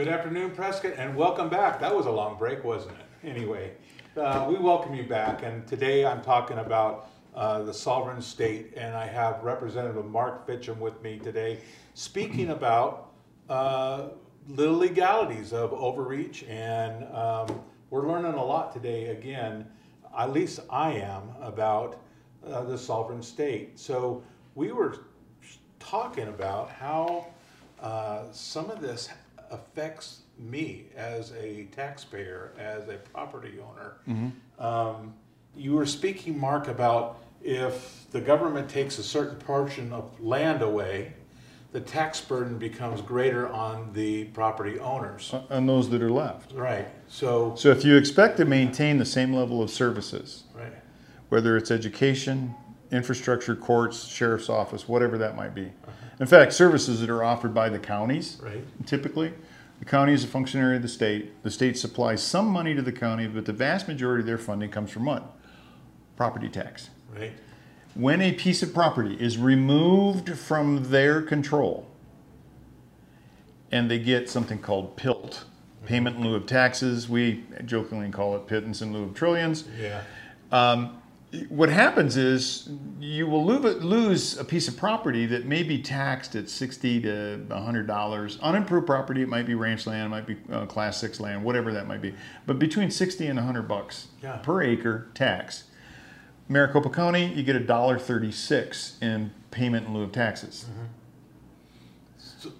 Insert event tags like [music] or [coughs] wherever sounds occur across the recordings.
Good afternoon, Prescott, and welcome back. That was a long break, wasn't it? Anyway, uh, we welcome you back, and today I'm talking about uh, the sovereign state, and I have Representative Mark Finchem with me today, speaking [clears throat] about uh, the legalities of overreach, and um, we're learning a lot today. Again, at least I am about uh, the sovereign state. So we were talking about how uh, some of this affects me as a taxpayer, as a property owner. Um, you were speaking, Mark, about if the government takes a certain portion of land away, the tax burden becomes greater on the property owners. on those that are left. Right. So, So if you expect to maintain the same level of services, right. whether it's education, infrastructure, courts, sheriff's office, whatever that might be. In fact, services that are offered by the counties, Right. typically, the county is a functionary of the state. The state supplies some money to the county, but the vast majority of their funding comes from what? Property tax. Right. When a piece of property is removed from their control and they get something called PILT, payment in lieu of taxes, we jokingly call it pittance in lieu of trillions. Yeah. Um, what happens is you will lose a piece of property that may be taxed at 60 to 100 dollars unimproved property. It might be ranch land it might be uh, class 6 land whatever that might be. But between 60 and 100 bucks Yeah. per acre tax. Maricopa county you get a dollar 36 in payment in lieu of taxes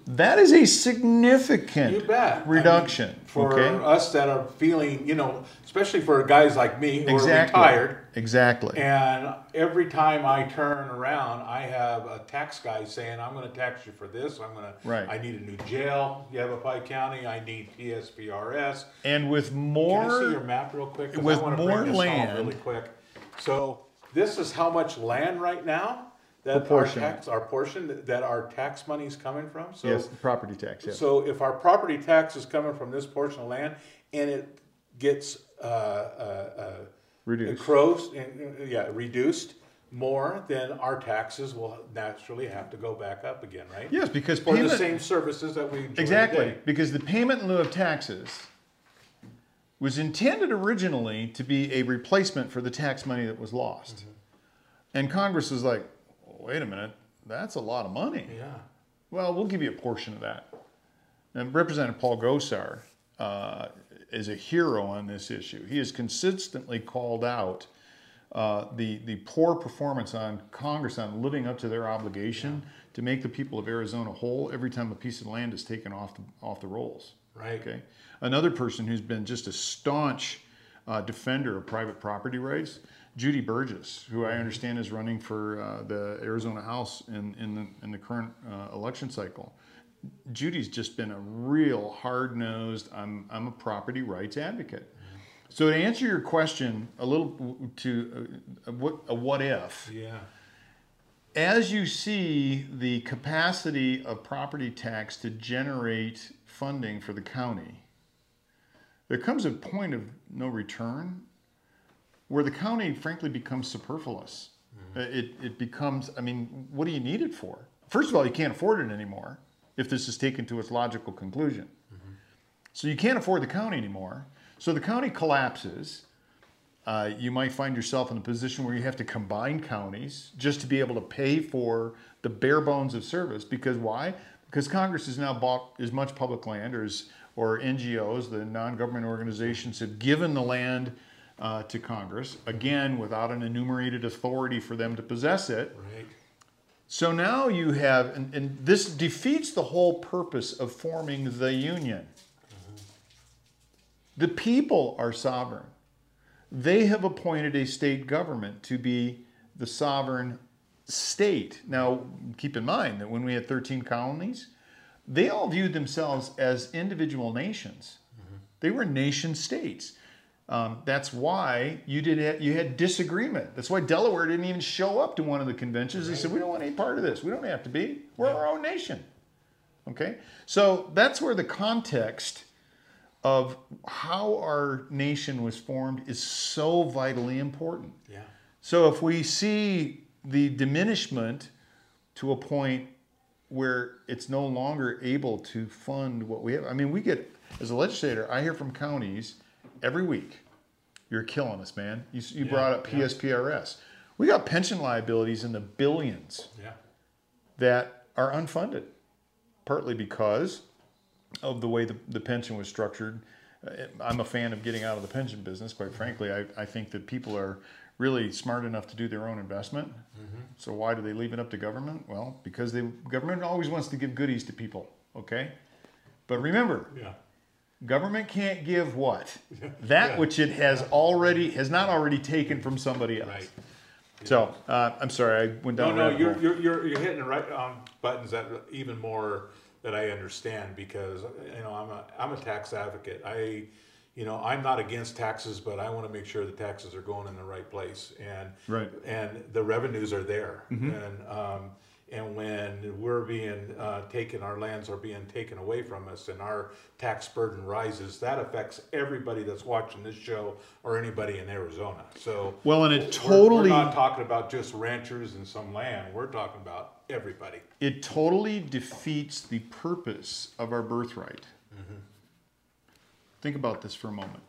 that is a significant bet. I mean, reduction for okay us that are feeling, you know, especially for guys like me who exactly are retired. exactly And every time I turn around, I have a tax guy saying, "I'm going to tax you for this. I'm going to. Right. I need a new jail, Yavapai County. I need PSPRS. and with more, Can I see your map real quick? with more bring this home land- really quick. So this is how much land right now that our tax, our portion that- our tax money is coming from. So yes property tax yes. so if our property tax is coming from this portion of land and it gets uh, uh, uh, Reduced. encroached, and, uh, yeah, reduced more, then our taxes will naturally have to go back up again, right? Yes, because For the same services that we exactly today. because the payment in lieu of taxes was intended originally to be a replacement for the tax money that was lost, Mm-hmm. and Congress was like, "Wait a minute, that's a lot of money." Yeah, Well, we'll give you a portion of that. And Representative Paul Gosar uh, is a hero on this issue. He has consistently called out uh, the the poor performance on Congress on living up to their obligation to make the people of Arizona whole every time a piece of land is taken off the, off the rolls. right. Okay. Another person who's been just a staunch uh, defender of private property rights, Judy Burges, who I understand is running for uh, the Arizona House in, in, the, in the current uh, election cycle. Judy's just been a real hard nosed, I'm, I'm a property rights advocate. So to answer your question a little to uh, what, a what if, Yeah, as you see the capacity of property tax to generate funding for the county, there comes a point of no return where the county frankly becomes superfluous. Uh, It, it becomes, I mean, what do you need it for? First of all, you can't afford it anymore if this is taken to its logical conclusion. So you can't afford the county anymore. So the county collapses. Uh, you might find yourself in a position where you have to combine counties just to be able to pay for the bare bones of service. Because why? Because Congress has now bought as much public land, or, as, or NGOs, the non-government organizations, have given the land uh, to Congress again without an enumerated authority for them to possess it. right. So now you have, and, and this defeats the whole purpose of forming the union. The people are sovereign. They have appointed a state government to be the sovereign state. Now, keep in mind that when we had 13 colonies, they all viewed themselves as individual nations. They were nation states. Um, that's why you did you had disagreement. That's why Delaware didn't even show up to one of the conventions. They said we don't want any part of this. We don't have to be. We're our own nation. Okay, so that's where the context of how our nation was formed is so vitally important. Yeah. So if we see the diminishment to a point where it's no longer able to fund what we have. I mean, we get, as a legislator, I hear from counties every week, you're killing us, man. You, you Yeah, brought up yeah. PSPRS. We got pension liabilities in the billions Yeah. that are unfunded, partly because of the way the, the pension was structured. Uh, I'm a fan of getting out of the pension business, quite frankly. I, I think that people are really smart enough to do their own investment. So why do they leave it up to government? Well, because the government always wants to give goodies to people, okay? But remember, Yeah. Government can't give what? [laughs] That Yeah. which it has already, has not already taken from somebody else. Right. So, uh, I'm sorry, I went No, down a no, you're, you're, you're, you're hitting the right on buttons that even more that I understand because, you know, I'm a, I'm a tax advocate. I, you know, I'm not against taxes, but I want to make sure the taxes are going in the right place and. Right. And the revenues are there. And, um, and when we're being, uh, taken, our lands are being taken away from us and our tax burden rises, that affects everybody that's watching this show or anybody in Arizona. So. Well, and it We're- totally. We're not talking about just ranchers and some land, we're talking about everybody. it totally defeats the purpose of our birthright. Think about this for a moment.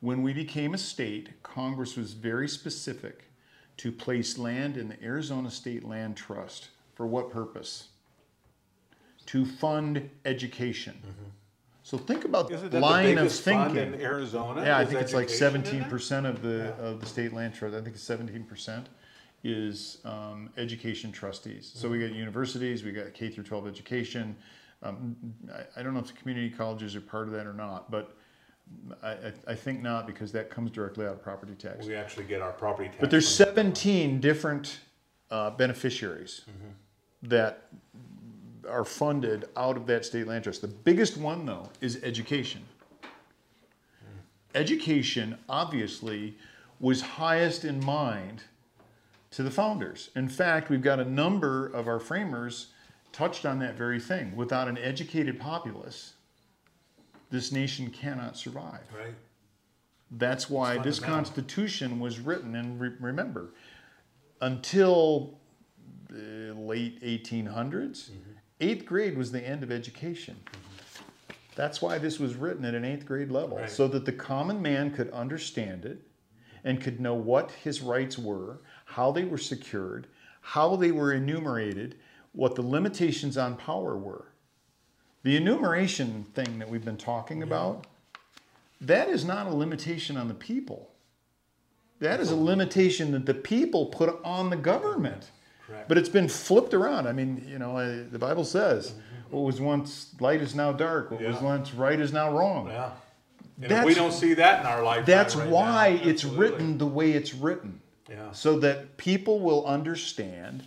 When we became a state, Congress was very specific to place land in the Arizona State Land Trust. For what purpose? To fund education. So think about Isn't the that the line of biggest fund thinking. in Arizona? Yeah, I think it's like seventeen percent of the, of the state land trust, I think it's seventeen percent is, um, education trustees. So we got universities, we got K through twelve education. Um, I, I don't know if the community colleges are part of that or not, but I, I, think not because that comes directly out of property tax. We actually get our property tax. But there's seventeen different, uh, beneficiaries that are funded out of that state land trust. The biggest one though is education. Education obviously was highest in mind to the founders. In fact, we've got a number of our framers touched on that very thing. Without an educated populace, this nation cannot survive. Right, That's why this. Constitution was written. And re- remember, until late 1800s, Mm-hmm. eighth grade was the end of education. That's why this was written at an eighth grade level, Right. so that the common man could understand it and could know what his rights were, how they were secured, how they were enumerated, what the limitations on power were. The enumeration thing that we've been talking about, that is not a limitation on the people. That is a limitation that the people put on the government. Correct. But it's been flipped around. I mean, you know, uh, the Bible says, what was once light is now dark, what was once right is now wrong. Yeah. And That's- we don't see that in our lifetime That's right why now, it's written the way it's written. Yeah. So that people will understand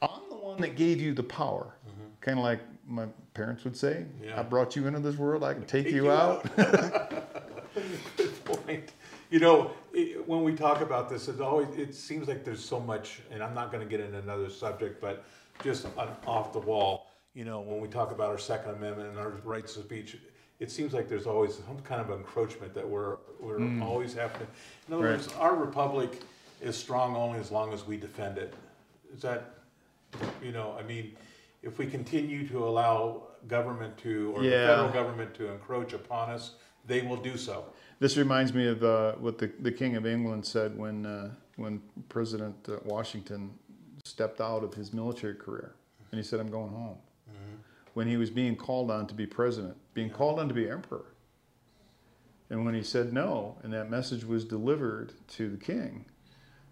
I'm the one that gave you the power. Kind of like my parents would say, Mm-hmm. Yeah. I brought you into this world, I can take, Take you, you out. [laughs] Good point. You know, when we talk about this, it's always, it seems like there's so much, and I'm not gonna get into another subject, but just on, off the wall, you know, when we talk about our Second Amendment and our rights of speech, it seems like there's always some kind of encroachment that we're, we're hmm. always having. In other Right. words, our republic is strong only as long as we defend it. Is that, you know, I mean, if we continue to allow government to, or the federal government to encroach upon us, they will do so. This reminds me of uh, what the, the King of England said when, uh, when President uh, Washington stepped out of his military career. And he said, I'm going home. When he was being called on to be president, being called on to be emperor. And when he said no, and that message was delivered to the king,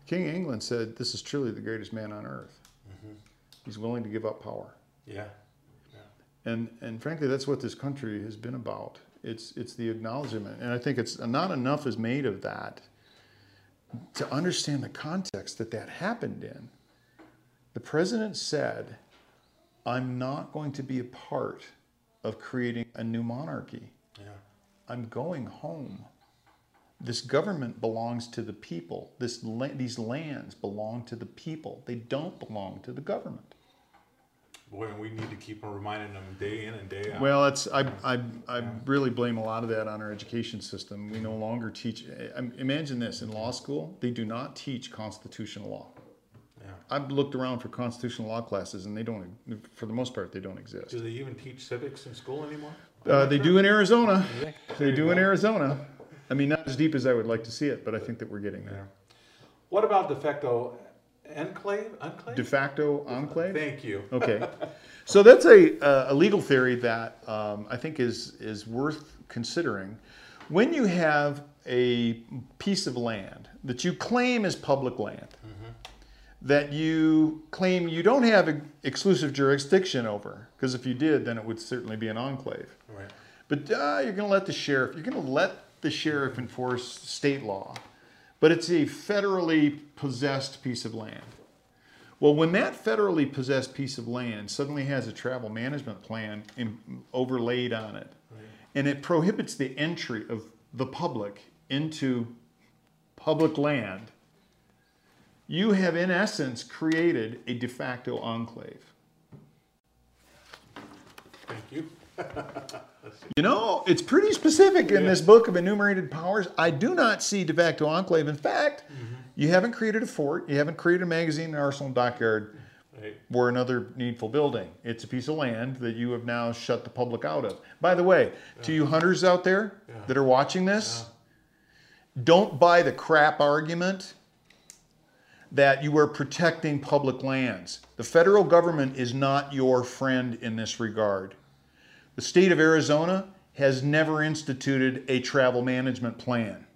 King of England said, This is truly the greatest man on earth. He's willing to give up power. Yeah. And and frankly, that's what this country has been about. It's it's the acknowledgement, and I think it's not enough is made of that to understand the context that that happened in. The president said, "I'm not going to be a part of creating a new monarchy. Yeah. I'm going home. This government belongs to the people. This these lands belong to the people. They don't belong to the government." Boy, we need to keep reminding them day in and day out. Well, it's I, I, I really blame a lot of that on our education system. We no longer teach. Imagine this in law school, they do not teach constitutional law. yeah. I've looked around for constitutional law classes, and they don't. For the most part, they don't exist. Do they even teach civics in school anymore? Uh, they do in Arizona. There They you do in. Arizona. I mean, not as deep as I would like to see it, but I think that we're getting there. What about de facto enclave? Enclave? De facto enclave. Thank you. Okay, [laughs] so that's a, uh, a legal theory that um, I think is is worth considering. When you have a piece of land that you claim is public land, that you claim you don't have exclusive jurisdiction over, because if you did, then it would certainly be an enclave. Right. But uh, you're going to let the sheriff. You're going to let the sheriff enforce state law, but it's a federally possessed piece of land. Well, when that federally possessed piece of land suddenly has a travel management plan in, overlaid on it, and it prohibits the entry of the public into public land, you have in essence created a de facto enclave. Thank you. [laughs] You know, it's pretty specific in this book of enumerated powers. I do not see de facto enclave. In fact, you haven't created a fort, you haven't created a magazine, an arsenal, dockyard, Right. or another needful building. It's a piece of land that you have now shut the public out of. By the way, to you hunters out there that are watching this, don't buy the crap argument that you are protecting public lands. The federal government is not your friend in this regard. The state of Arizona has never instituted a travel management plan.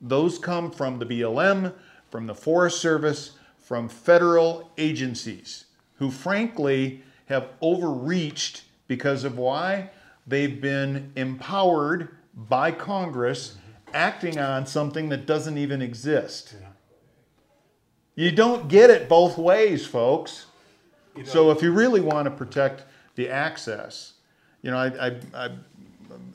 Those come from the BLM, from the Forest Service, from federal agencies who, frankly, have overreached because of why? They've been empowered by Congress acting on something that doesn't even exist. Yeah. You don't get it both ways, folks. You know, So if you really want to protect the access, you know, I, I, I,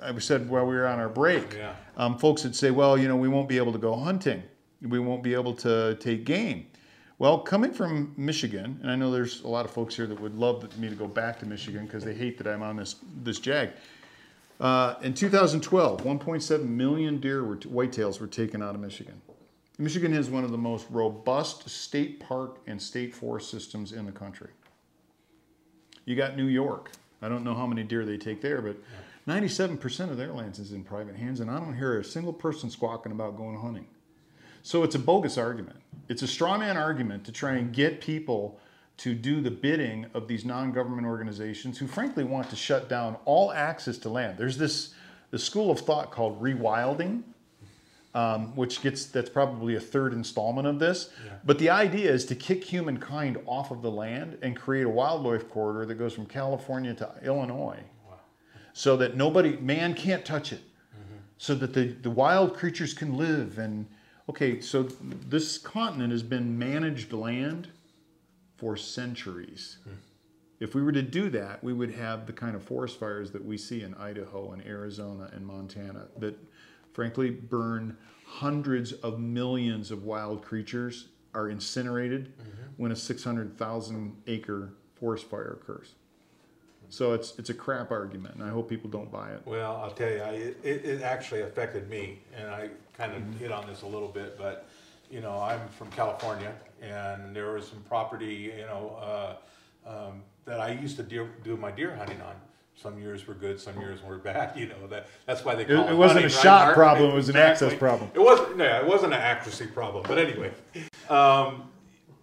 I said while we were on our break, Yeah. um, folks would say, well, you know, we won't be able to go hunting. We won't be able to take game. Well, coming from Michigan, and I know there's a lot of folks here that would love me to go back to Michigan because they hate that I'm on this, this jag. Uh, in 2012, 1.7 million deer were whitetails were taken out of Michigan. Michigan has one of the most robust state park and state forest systems in the country. You got New York. I don't know how many deer they take there, but 97% of their lands is in private hands, and I don't hear a single person squawking about going hunting. So it's a bogus argument. It's a straw man argument to try and get people to do the bidding of these non-government organizations who frankly want to shut down all access to land. There's this the school of thought called rewilding, um, which gets that's probably a third installment of this. Yeah. But the idea is to kick humankind off of the land and create a wildlife corridor that goes from California to Illinois, so that nobody man can't touch it, so that the the wild creatures can live. And okay, so this continent has been managed land for centuries. If we were to do that, we would have the kind of forest fires that we see in Idaho and Arizona and Montana that frankly burn hundreds of millions of wild creatures are incinerated when a 600,000 acre forest fire occurs. So it's it's a crap argument and I hope people don't buy it. Well, I'll tell you, I, it, it actually affected me, and I kind of hit on this a little bit, but, you know, I'm from California, and there was some property, you know, uh, um, that I used to deer, do my deer hunting on. Some years were good, some years were bad, [laughs] you know, that, that's why they call it it wasn't a hunting, right, shot problem, it was an access problem. It wasn't, no, it wasn't an accuracy problem, but anyway. Um,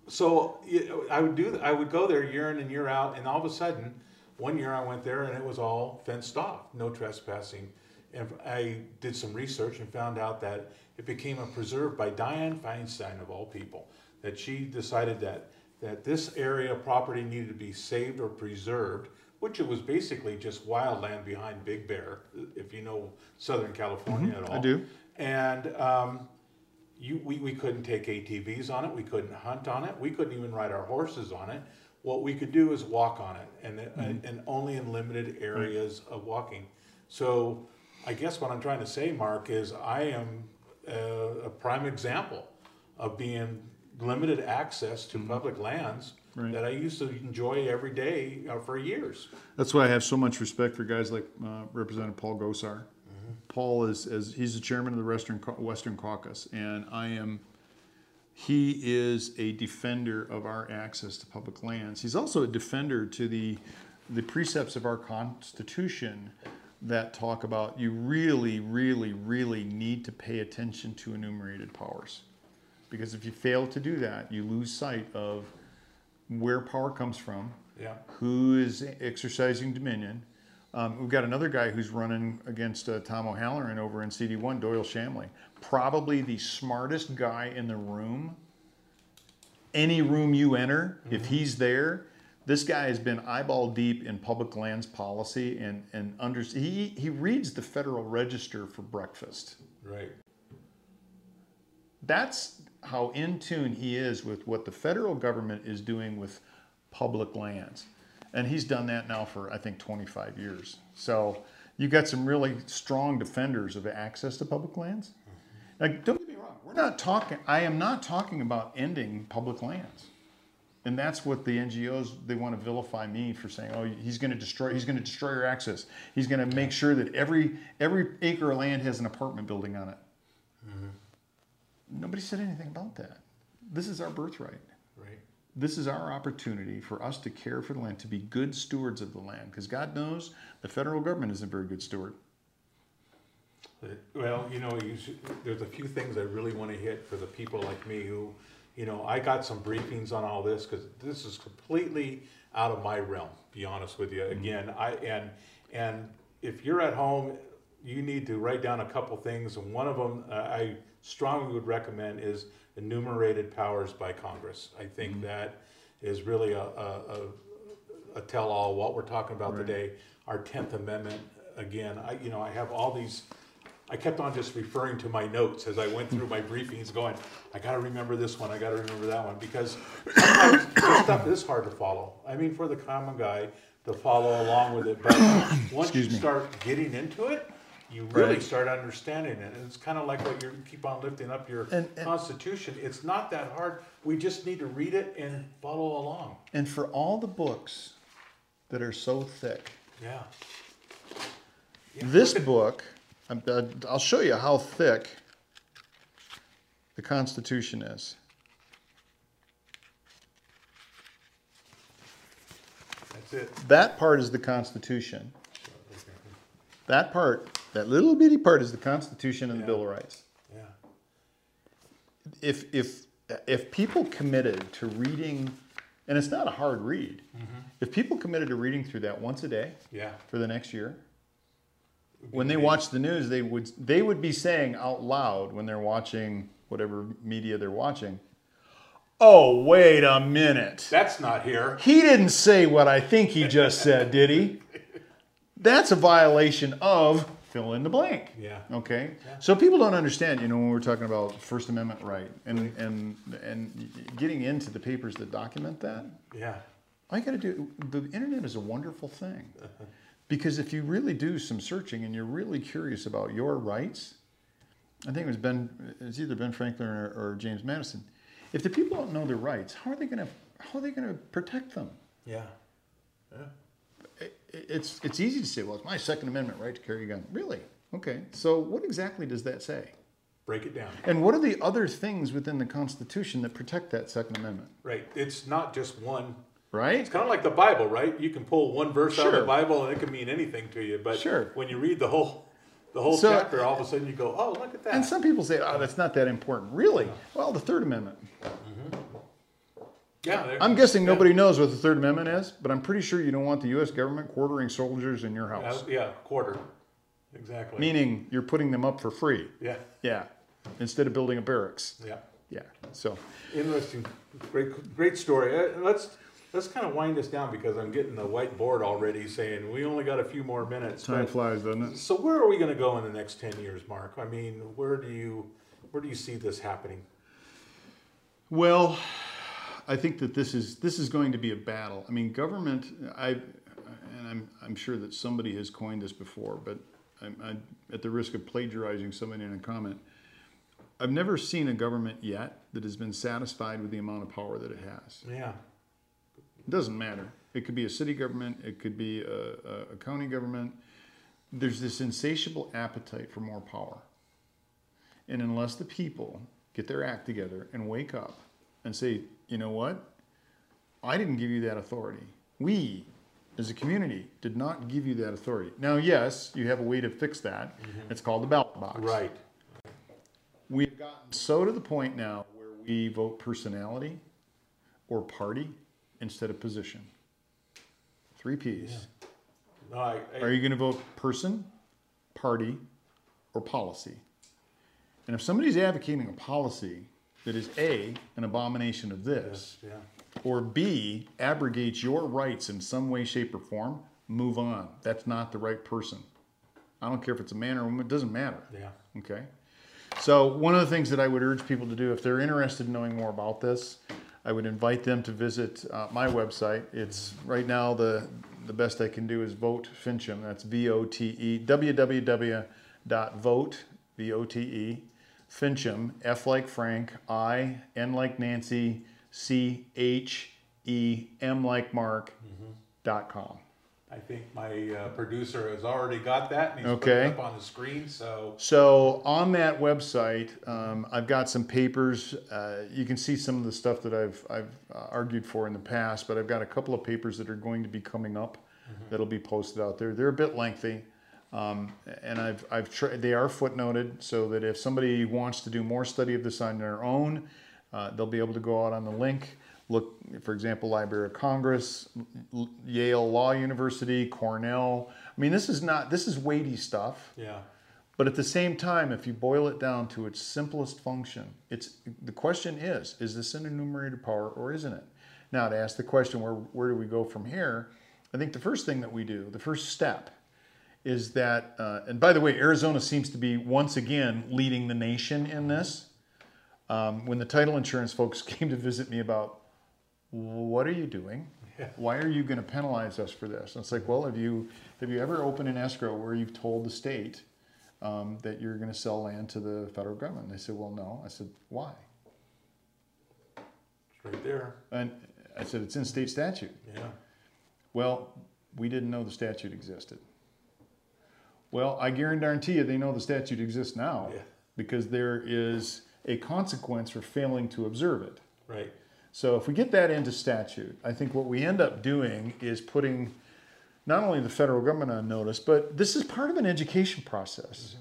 so you know, I would do, I would go there year in and year out, and all of a sudden, one year I went there and it was all fenced off, no trespassing. And I did some research and found out that it became a preserve by Dianne Feinstein of all people. That she decided that that this area of property needed to be saved or preserved, which it was basically just wildland behind Big Bear, if you know Southern California mm-hmm. at all. I do. And um, you, we, we couldn't take ATVs on it, we couldn't hunt on it, we couldn't even ride our horses on it. What we could do is walk on it, and, and, and only in limited areas of walking. So I guess what I'm trying to say, Mark, is I am a, a prime example of being limited access to mm-hmm. public lands Right. that I used to enjoy every day uh, for years. That's why I have so much respect for guys like uh, Representative Paul Gosar. Paul is as he's the chairman of the Western Western Caucus, and I am He is a defender of our access to public lands. He's also a defender to the, the precepts of our Constitution that talk about you really, really, really need to pay attention to enumerated powers. Because if you fail to do that, you lose sight of where power comes from, Yeah. who is exercising dominion. Um, we've got another guy who's running against uh, Tom O'Halloran over in CD1, Doyle Shamley. Probably the smartest guy in the room. Any room you enter, if he's there, this guy has been eyeball deep in public lands policy and, and under, he, he reads the Federal Register for breakfast. Right. That's how in tune he is with what the federal government is doing with public lands. And he's done that now for, I think, 25 years. So you've got some really strong defenders of access to public lands. Mm-hmm. Now, don't get me wrong, we're not talking, I am not talking about ending public lands. And that's what the NGOs, they want to vilify me for saying, oh, he's going to destroy, he's going to destroy your access. He's going to make sure that every, every acre of land has an apartment building on it. Mm-hmm. Nobody said anything about that. This is our birthright. Right. This is our opportunity for us to care for the land, to be good stewards of the land. Because God knows the federal government isn't a very good steward. Uh, well, you know, you should, there's a few things I really want to hit for the people like me who, you know, I got some briefings on all this because this is completely out of my realm. Be honest with you. Mm-hmm. Again, I and and if you're at home, you need to write down a couple things, and one of them uh, I strongly would recommend is enumerated powers by Congress. I think that is really a, a, a, tell-all. What we're talking about Right. today, our Tenth Amendment. Again, I you know I have all these. I kept on just referring to my notes as I went through my briefings, going, I got to remember this one, I got to remember that one, because sometimes [coughs] this stuff is hard to follow. I mean, for the common guy to follow along with it, but [coughs] once you me. start getting into it, you really Right. start understanding it. And it's kind of like what you keep on lifting up your And- and- Constitution. It's not that hard. We just need to read it and follow along. And for all the books that are so thick, Yeah. Yeah, this at- book, I'm, uh, I'll show you how thick the Constitution is. That's it. That part is the Constitution. That part, that little bitty part, is the Constitution and the Bill of Rights. Yeah. if if if people committed to reading and it's not a hard read mm-hmm. if people committed to reading through that once a day Yeah. for the next year when they watch the news they would they would be saying out loud when they're watching whatever media they're watching oh wait a minute That's not here. he didn't say what i think he just said did he [laughs] that's a violation of fill in the blank Yeah. Okay, so people don't understand, you know, when we're talking about First Amendment right and and and getting into the papers that document that. Yeah. All you got to do, the internet is a wonderful thing, [laughs] because if you really do some searching and you're really curious about your rights, I think it was Ben, it's either Ben Franklin or, or James Madison. If the people don't know their rights, how are they going to how are they going to protect them? Yeah. Yeah. It- It's it's easy to say, well, it's my Second Amendment right to carry a gun. Really? Okay. So what exactly does that say? Break it down. And what are the other things within the Constitution that protect that Second Amendment? Right. It's not just one. Right? It's kind of like the Bible, right? You can pull one verse out of the Bible and it can mean anything to you. But Sure. when you read the whole, the whole So- chapter, all of a sudden you go, "Oh, look at that." And some people say, oh, that's not that important. Really? Well, the Third Amendment. Yeah. I'm guessing yeah. nobody knows what the Third Amendment is, but I'm pretty sure you don't want the U.S. government quartering soldiers in your Uh, house. yeah, quarter. Exactly. Meaning you're putting them up for free. yeah. Yeah. Instead of building a barracks. Yeah. Yeah. So, Interesting. Great, great story. Uh, let's let's kind of wind this down because I'm getting the whiteboard already saying we only got a few more minutes. time but- flies, doesn't it? So where are we going to go in the next ten years, Mark? I mean, where do you where do you see this happening? Well, I think that this is this is going to be a battle. I mean, government. I and I'm I'm sure that somebody has coined this before, but I'm, I'm at the risk of plagiarizing somebody in a comment. I've never seen a government yet that has been satisfied with the amount of power that it has. Yeah. It doesn't matter. It could be a city government. It could be a, a, a county government. There's this insatiable appetite for more power, and unless the people get their act together and wake up and say, you know what? I didn't give you that authority. We, as a community, did not give you that authority. Now, yes, you have a way to fix that. Mm-hmm. It's called the ballot box. Right, We've gotten so to the point now where we vote personality or party instead of position. Three P's. no, I, Are you going to vote person, party, or policy? And if somebody's advocating a policy that is A, an abomination of this, yeah, or B, abrogates your rights in some way, shape, or form, move on. That's not the right person. I don't care if it's a man or a woman, it doesn't matter. yeah, Okay. So one of the things that I would urge people to do, if they're interested in knowing more about this, I would invite them to visit uh, my website. It's right now the the best I can do is vote Finchem. That's V O T E www.vote V O T E Finchem F like Frank I N like Nancy C H E M like Mark dot com. I think my uh, producer has already got that and he's putting Okay. it up on the screen, so, So on that website, um, I've got some papers. Uh, you can see some of the stuff that I've I've uh, argued for in the past, but I've got a couple of papers that are going to be coming up that'll be posted out there. They're a bit lengthy, um, and I've I've tried. They are footnoted so that if somebody wants to do more study of this on their own, uh, they'll be able to go out on the link. Look, for example, Library of Congress, L- Yale Law University, Cornell. I mean, this is not this is weighty stuff. yeah, But at the same time, if you boil it down to its simplest function, it's the question is: Is this an enumerated power or isn't it? Now, to ask the question, where where do we go from here? I think the first thing that we do, the first step, is that. Uh, and by the way, Arizona seems to be once again leading the nation in this. Um, when the title insurance folks [laughs] came to visit me about what are you doing? Yeah. Why are you going to penalize us for this? And it's like, well, have you have you ever opened an escrow where you've told the state um, that you're going to sell land to the federal government? They said, well, no. I said, why? it's right there, And I said, it's in state statute. yeah, Well, we didn't know the statute existed. Well, I guarantee you they know the statute exists now Yeah. because there is a consequence for failing to observe it. right, So if we get that into statute, I think what we end up doing is putting not only the federal government on notice, but this is part of an education process.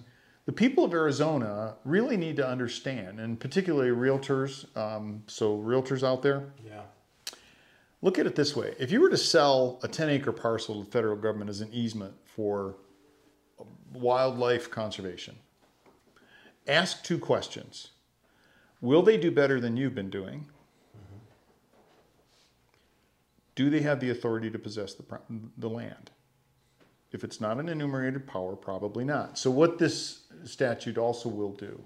The people of Arizona really need to understand, and particularly realtors, um, so realtors out there, yeah, look at it this way. If you were to sell a 10 acre parcel to the federal government as an easement for wildlife conservation, ask two questions. Will they do better than you've been doing? Do they have the authority to possess the, the land? If it's not an enumerated power, probably not. So, what this statute also will do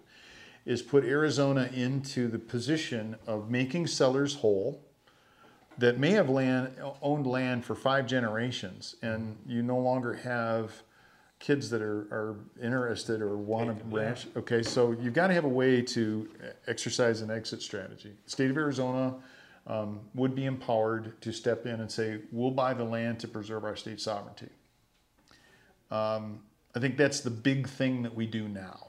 is put Arizona into the position of making sellers whole that may have land owned land for five generations, and you no longer have kids that are, are interested or want to Yeah. ranch. Okay, so you've got to have a way to exercise an exit strategy. The state of Arizona um, would be empowered to step in and say, "We'll buy the land to preserve our state sovereignty." Um, I think that's the big thing that we do now.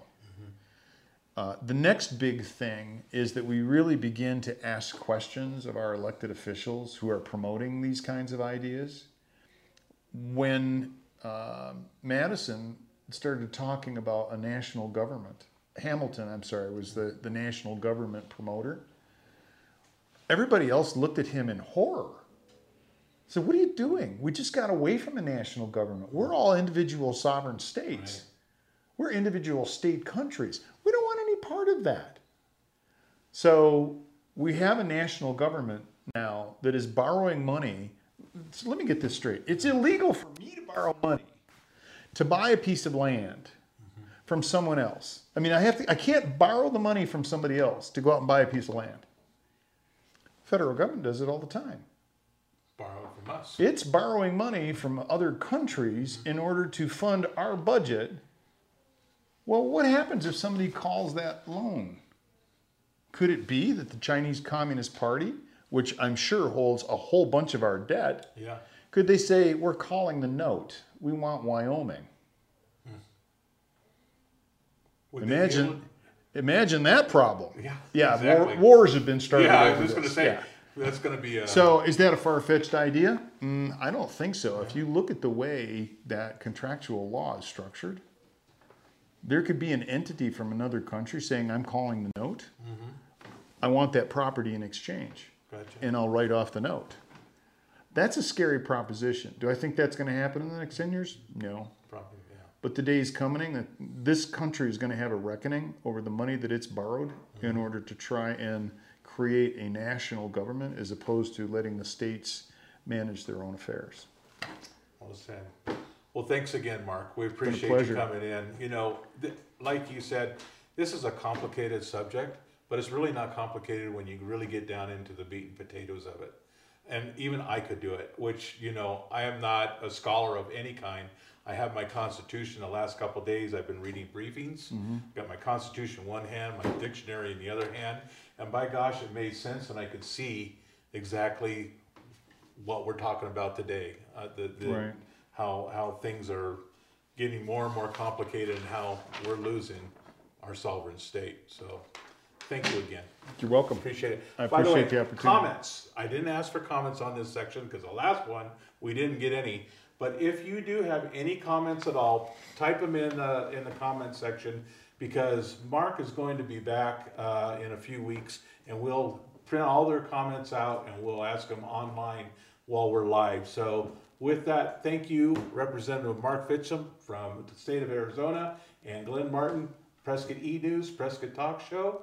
Uh, the next big thing is that we really begin to ask questions of our elected officials who are promoting these kinds of ideas. When uh, Madison started talking about a national government, Hamilton, I'm sorry, was the, the national government promoter. Everybody else looked at him in horror. So, what are you doing? We just got away from a national government. We're all individual sovereign states. Right. We're individual state countries. We don't want any part of that. So we have a national government now that is borrowing money. So let me get this straight. It's illegal for me to borrow money to buy a piece of land from someone else. I mean, I have to I can't borrow the money from somebody else to go out and buy a piece of land. Federal government does it all the time. borrowed from us, It's borrowing money from other countries in order to fund our budget. Well, what happens if somebody calls that loan? Could it be that the Chinese Communist Party, which I'm sure holds a whole bunch of our debt, yeah, could they say, We're calling the note? We want Wyoming? Be Imagine- Imagine that problem. Yeah, Yeah, exactly. war, wars have been started. Yeah, I was just gonna say, Yeah. that's gonna be a. So is that a far-fetched idea? Mm, I don't think so. If you look at the way that contractual law is structured, there could be an entity from another country saying, I'm calling the note. I want that property in exchange Gotcha. and I'll write off the note. That's a scary proposition. Do I think that's going to happen in the next 10 years? No. Probably, yeah. But the day is coming that this country is going to have a reckoning over the money that it's borrowed in mm-hmm. order to try and create a national government as opposed to letting the states manage their own affairs. Well said. Well, thanks again, Mark. We appreciate you coming in. You know, th- like you said, this is a complicated subject, but it's really not complicated when you really get down into the beaten potatoes of it. And even I could do it, which, you know, I am not a scholar of any kind. I have my Constitution the last couple of days. I've been reading briefings. Got my Constitution in one hand, my dictionary in the other hand. And by gosh, it made sense and I could see exactly what we're talking about today. Uh, the, the, Right. how, how things are getting more and more complicated and how we're losing our sovereign state. So, thank you again. You're welcome. Appreciate it. I By the way, appreciate the opportunity. Comments. I didn't ask for comments on this section because the last one, we didn't get any. But if you do have any comments at all, type them in the, in the comment section because Mark is going to be back, uh, in a few weeks and we'll print all their comments out and we'll ask them online while we're live. So with that, thank you, Representative Mark Finchem from the state of Arizona and Glenn Martin, Prescott E News, Prescott Talk Show,